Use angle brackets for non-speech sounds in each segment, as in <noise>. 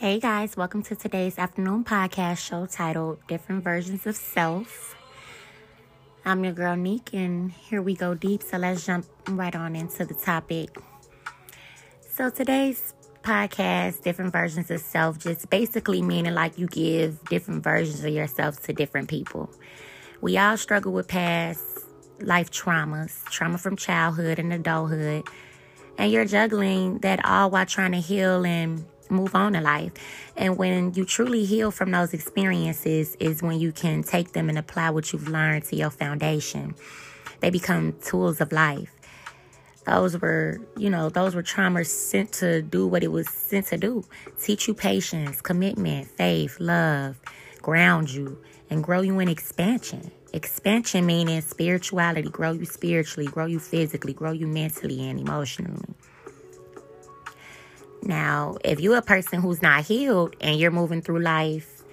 Hey guys, welcome to today's afternoon podcast show titled Different Versions of Self. I'm your girl Neek, and here we go deep. So let's jump right on into the topic. So today's podcast, Different Versions of Self, just basically meaning like you give different versions of yourself to different people. We all struggle with past life traumas, trauma from childhood and adulthood, and you're juggling that all while trying to heal and move on in life. And when you truly heal from those experiences, is when you can take them and apply what you've learned to your foundation. They become tools of life. Those were, you know, those were traumas sent to do what it was sent to do teach you patience, commitment, faith, love, ground you, and grow you in expansion. Expansion meaning spirituality, grow you spiritually, grow you physically, grow you mentally and emotionally. Now, if you're a person who's not healed and you're moving through life,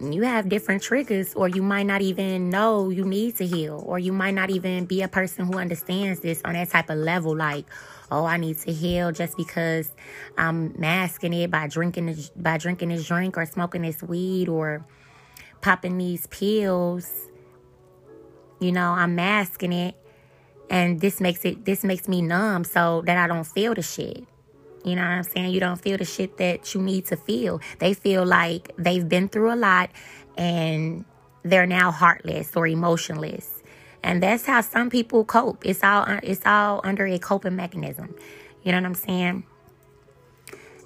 you have different triggers, or you might not even know you need to heal, or you might not even be a person who understands this on that type of level. Like, oh, I need to heal just because I'm masking it by drinking this, by drinking this drink or smoking this weed or popping these pills. You know, I'm masking it and this makes it this makes me numb so that I don't feel the shit. You know what I'm saying? You don't feel the shit that you need to feel. They feel like they've been through a lot and they're now heartless or emotionless. And that's how some people cope. It's all it's all under a coping mechanism. You know what I'm saying?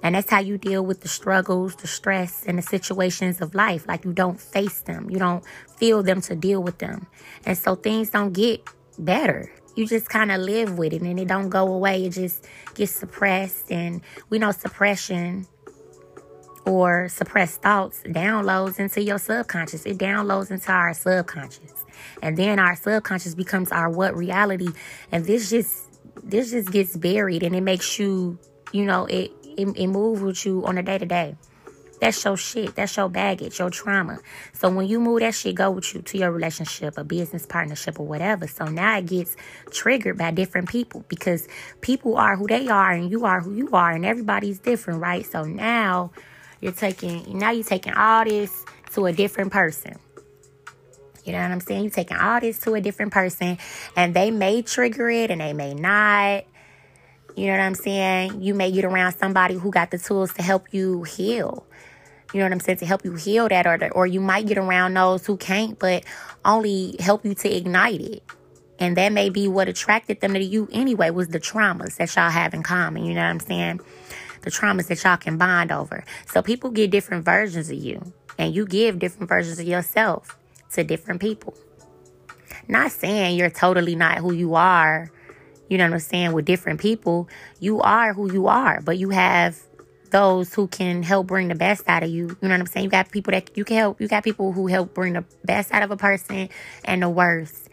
And that's how you deal with the struggles, the stress, and the situations of life. Like you don't face them. You don't feel them to deal with them. And so things don't get better you just kind of live with it and it don't go away. It just gets suppressed. And we know suppression or suppressed thoughts downloads into your subconscious. It downloads into our subconscious. And then our subconscious becomes our what reality. And this just this just gets buried and it makes you, you know, it it, it moves with you on a day to day. That's your shit. That's your baggage, your trauma. So when you move that shit, go with you to your relationship, a business partnership, or whatever. So now it gets triggered by different people because people are who they are and you are who you are and everybody's different, right? So now you're taking now you're taking all this to a different person. You know what I'm saying? You're taking all this to a different person and they may trigger it and they may not. You know what I'm saying? You may get around somebody who got the tools to help you heal. You know what I'm saying? To help you heal that, or or you might get around those who can't, but only help you to ignite it. And that may be what attracted them to you anyway. Was the traumas that y'all have in common? You know what I'm saying? The traumas that y'all can bond over. So people get different versions of you, and you give different versions of yourself to different people. Not saying you're totally not who you are. You know what I'm saying? With different people, you are who you are, but you have those who can help bring the best out of you. You know what I'm saying? You got people that you can help. You got people who help bring the best out of a person and the worst.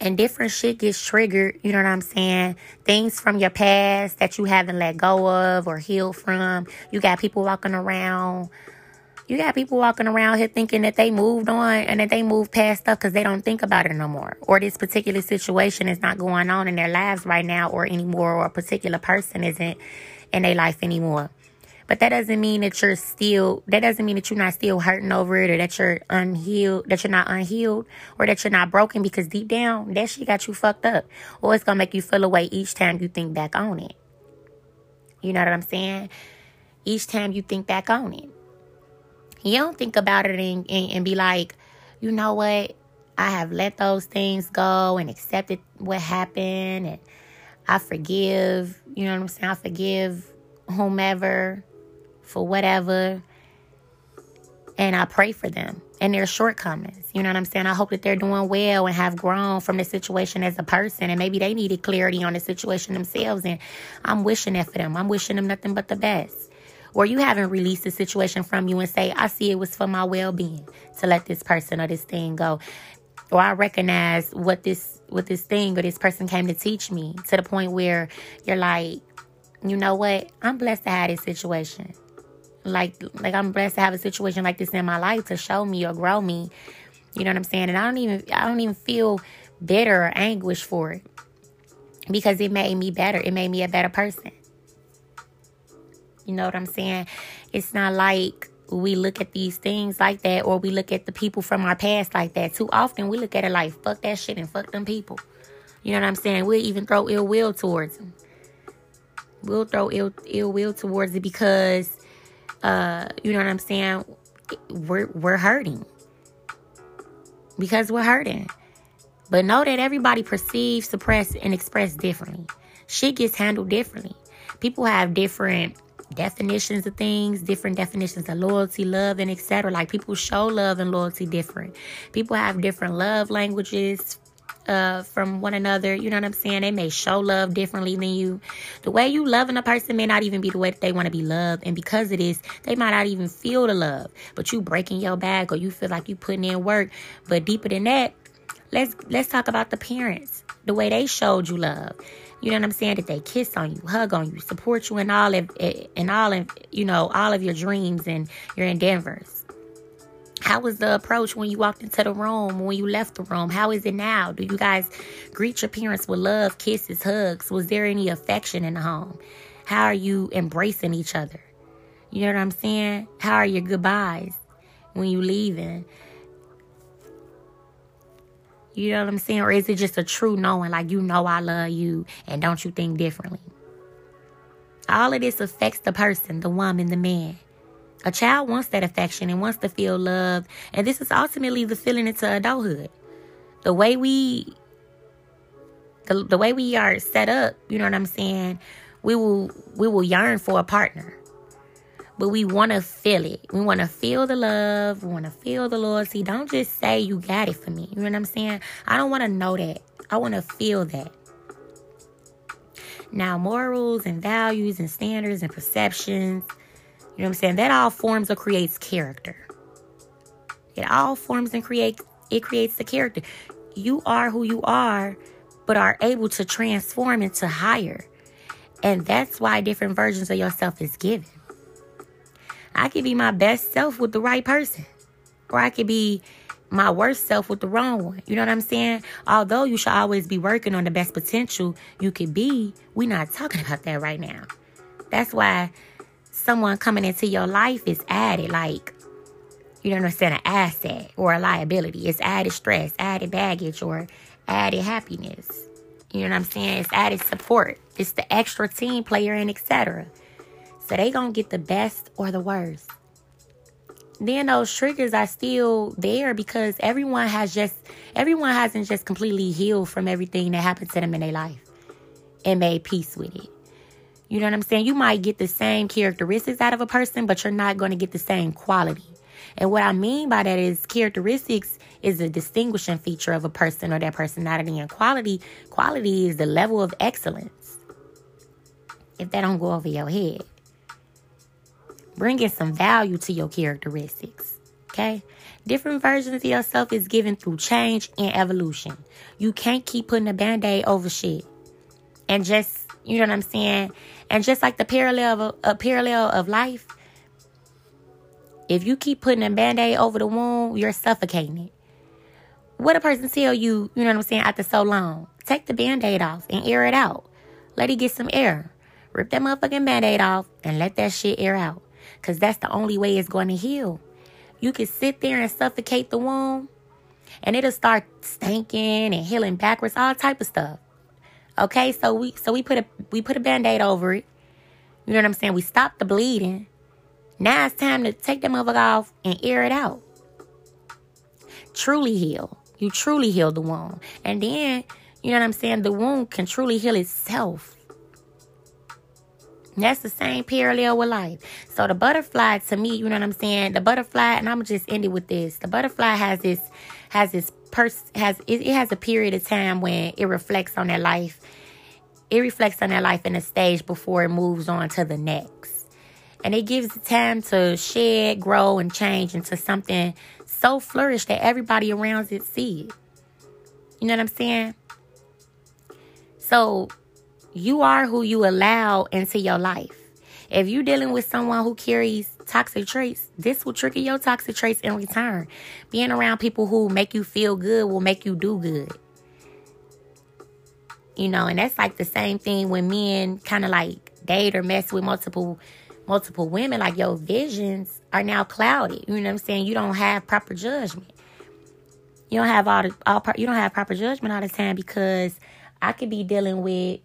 And different shit gets triggered. You know what I'm saying? Things from your past that you haven't let go of or healed from. You got people walking around. You got people walking around here thinking that they moved on and that they moved past stuff because they don't think about it no more. Or this particular situation is not going on in their lives right now or anymore, or a particular person isn't in their life anymore. But that doesn't mean that you're still, that doesn't mean that you're not still hurting over it or that you're unhealed, that you're not unhealed or that you're not broken because deep down, that shit got you fucked up. Or it's to make you feel away each time you think back on it. You know what I'm saying? Each time you think back on it. You don't think about it and, and, and be like, you know what? I have let those things go and accepted what happened and I forgive, you know what I'm saying? I forgive whomever for whatever. And I pray for them and their shortcomings. You know what I'm saying? I hope that they're doing well and have grown from the situation as a person. And maybe they needed clarity on the situation themselves. And I'm wishing that for them. I'm wishing them nothing but the best. Or you haven't released the situation from you and say, I see it was for my well being to let this person or this thing go. Or I recognize what this what this thing or this person came to teach me to the point where you're like, you know what? I'm blessed to have this situation. Like, like I'm blessed to have a situation like this in my life to show me or grow me. You know what I'm saying? And I don't even, I don't even feel bitter or anguish for it because it made me better. It made me a better person. You know what I'm saying? It's not like we look at these things like that or we look at the people from our past like that. Too often we look at it like, fuck that shit and fuck them people. You know what I'm saying? We'll even throw ill will towards them. We'll throw ill, ill will towards it because, uh, you know what I'm saying? We're, we're hurting. Because we're hurting. But know that everybody perceives, suppress, and express differently. Shit gets handled differently. People have different definitions of things, different definitions of loyalty, love, and etc. Like people show love and loyalty different. People have different love languages uh, from one another. You know what I'm saying? They may show love differently than you. The way you loving a person may not even be the way that they want to be loved, and because of this, they might not even feel the love. But you breaking your back, or you feel like you putting in work. But deeper than that, let's let's talk about the parents. The way they showed you love. You know what I'm saying? That they kiss on you, hug on you, support you in all of in all of you know all of your dreams and your endeavors. How was the approach when you walked into the room, when you left the room? How is it now? Do you guys greet your parents with love, kisses, hugs? Was there any affection in the home? How are you embracing each other? You know what I'm saying? How are your goodbyes when you leaving? You know what I'm saying? Or is it just a true knowing, like you know I love you and don't you think differently? All of this affects the person, the woman, the man. A child wants that affection and wants to feel loved. And this is ultimately the feeling into adulthood. The way we the, the way we are set up, you know what I'm saying? We will we will yearn for a partner but we want to feel it. We want to feel the love. We want to feel the loyalty. Don't just say you got it for me. You know what I'm saying? I don't want to know that. I want to feel that. Now, morals and values and standards and perceptions, you know what I'm saying? That all forms or creates character. It all forms and creates it creates the character. You are who you are, but are able to transform into higher. And that's why different versions of yourself is given. I could be my best self with the right person, or I could be my worst self with the wrong one. You know what I'm saying? Although you should always be working on the best potential you could be, we're not talking <laughs> about that right now. That's why someone coming into your life is added, like, you know what I'm saying, an asset or a liability. It's added stress, added baggage, or added happiness. You know what I'm saying? It's added support. It's the extra team player and etc. So they gonna get the best or the worst. Then those triggers are still there because everyone has just everyone hasn't just completely healed from everything that happened to them in their life and made peace with it. You know what I'm saying? You might get the same characteristics out of a person, but you're not going to get the same quality. And what I mean by that is characteristics is a distinguishing feature of a person or their personality, and quality quality is the level of excellence. If that don't go over your head bringing some value to your characteristics. Okay? Different versions of yourself is given through change and evolution. You can't keep putting a band aid over shit. And just, you know what I'm saying? And just like the parallel of, a parallel of life, if you keep putting a band aid over the wound, you're suffocating it. What a person tell you, you know what I'm saying, after so long, take the band aid off and air it out. Let it get some air. Rip that motherfucking band aid off and let that shit air out because that's the only way it's going to heal. You can sit there and suffocate the wound, and it'll start stinking and healing backwards, all type of stuff. Okay, so we so we put a we put a band-aid over it. You know what I'm saying? We stop the bleeding. Now it's time to take that motherfucker off and air it out. Truly heal. You truly heal the wound. And then, you know what I'm saying? The wound can truly heal itself. That's the same parallel with life. So the butterfly to me, you know what I'm saying? The butterfly, and I'm just end it with this. The butterfly has this has this pers has it, it has a period of time when it reflects on their life. It reflects on their life in a stage before it moves on to the next. And it gives it time to shed, grow, and change into something so flourish that everybody around it see it. You know what I'm saying? So you are who you allow into your life. If you're dealing with someone who carries toxic traits, this will trigger your toxic traits in return. Being around people who make you feel good will make you do good. You know, and that's like the same thing when men kind of like date or mess with multiple multiple women, like your visions are now clouded. You know what I'm saying? You don't have proper judgment. You don't have all the all you don't have proper judgment all the time because I could be dealing with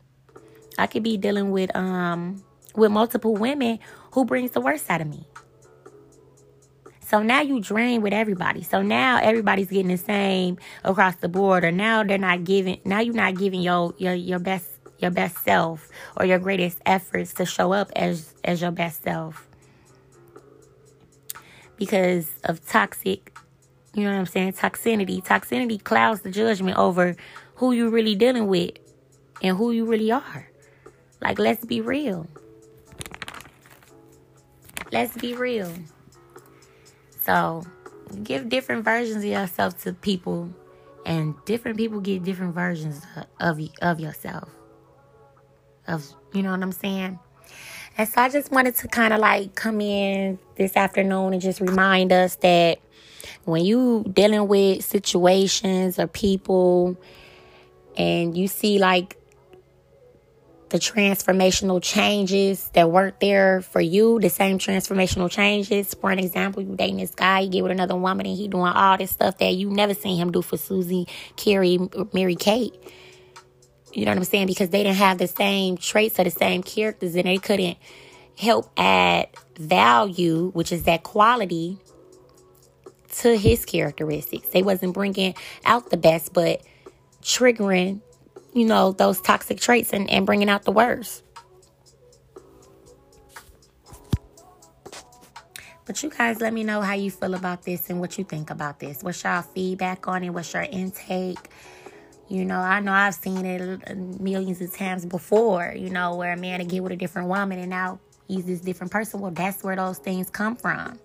I could be dealing with um with multiple women who brings the worst out of me. So now you drain with everybody. So now everybody's getting the same across the board, or now they're not giving. Now you're not giving your your your best your best self or your greatest efforts to show up as as your best self because of toxic you know what i'm saying toxicity toxicity clouds the judgment over who you're really dealing with and who you really are like let's be real. Let's be real. So give different versions of yourself to people and different people get different versions of of yourself. Of you know what I'm saying? And so I just wanted to kind of like come in this afternoon and just remind us that when you dealing with situations or people and you see like the transformational changes that weren't there for you, the same transformational changes. For an example, you dating this guy, you get with another woman, and he doing all this stuff that you never seen him do for Susie, Carrie, Mary Kate. You know what I'm saying? Because they didn't have the same traits or the same characters and they couldn't help add value, which is that quality to his characteristics. They wasn't bringing out the best, but triggering, you know, those toxic traits and, and bringing out the worst. But you guys let me know how you feel about this and what you think about this. What's y'all feedback on it? What's your intake? You know, I know I've seen it millions of times before, you know, where a man to get with a different woman and now he's this different person. Well, that's where those things come from.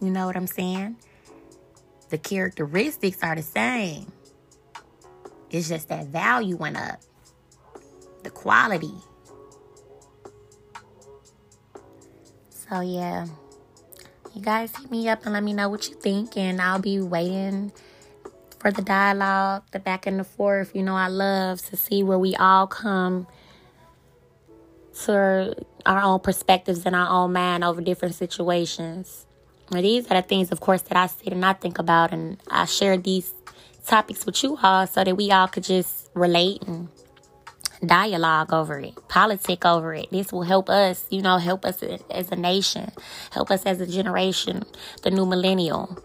You know what I'm saying? The characteristics are the same. It's just that value went up. The quality. So yeah. You guys hit me up and let me know what you think and I'll be waiting for the dialogue, the back and the forth. You know, I love to see where we all come to our own perspectives and our own mind over different situations. And these are the things, of course, that I sit and I think about, and I share these topics with you all so that we all could just relate and dialogue over it, politic over it. This will help us, you know, help us as a nation, help us as a generation, the new millennial.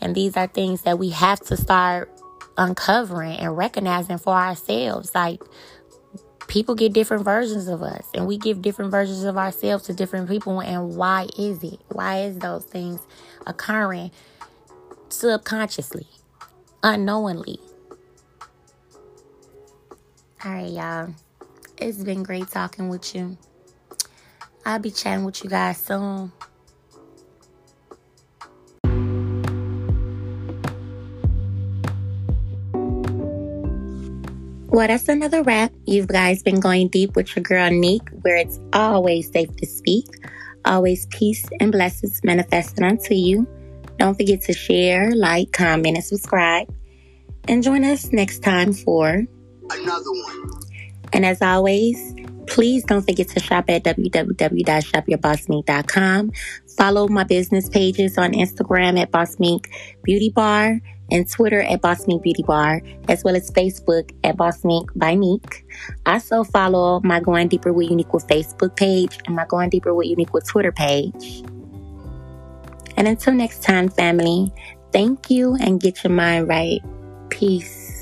And these are things that we have to start uncovering and recognizing for ourselves. Like, people get different versions of us, and we give different versions of ourselves to different people. And why is it? Why is those things occurring subconsciously, unknowingly? All right, y'all. It's been great talking with you. I'll be chatting with you guys soon. Well, that's another wrap. You've guys been going deep with your girl Neek, where it's always safe to speak. Always peace and blessings manifested unto you. Don't forget to share, like, comment, and subscribe. And join us next time for another one. And as always, please don't forget to shop at www.shopyourbossmink.com. Follow my business pages on Instagram at Boss Mink Beauty Bar and Twitter at Boss Mink Beauty Bar, as well as Facebook at Boss Mink by Neek. Also follow my Going Deeper with Unique with Facebook page and my Going Deeper with Unique with Twitter page. And until next time, family, thank you and get your mind right. Peace.